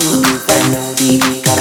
you, baby.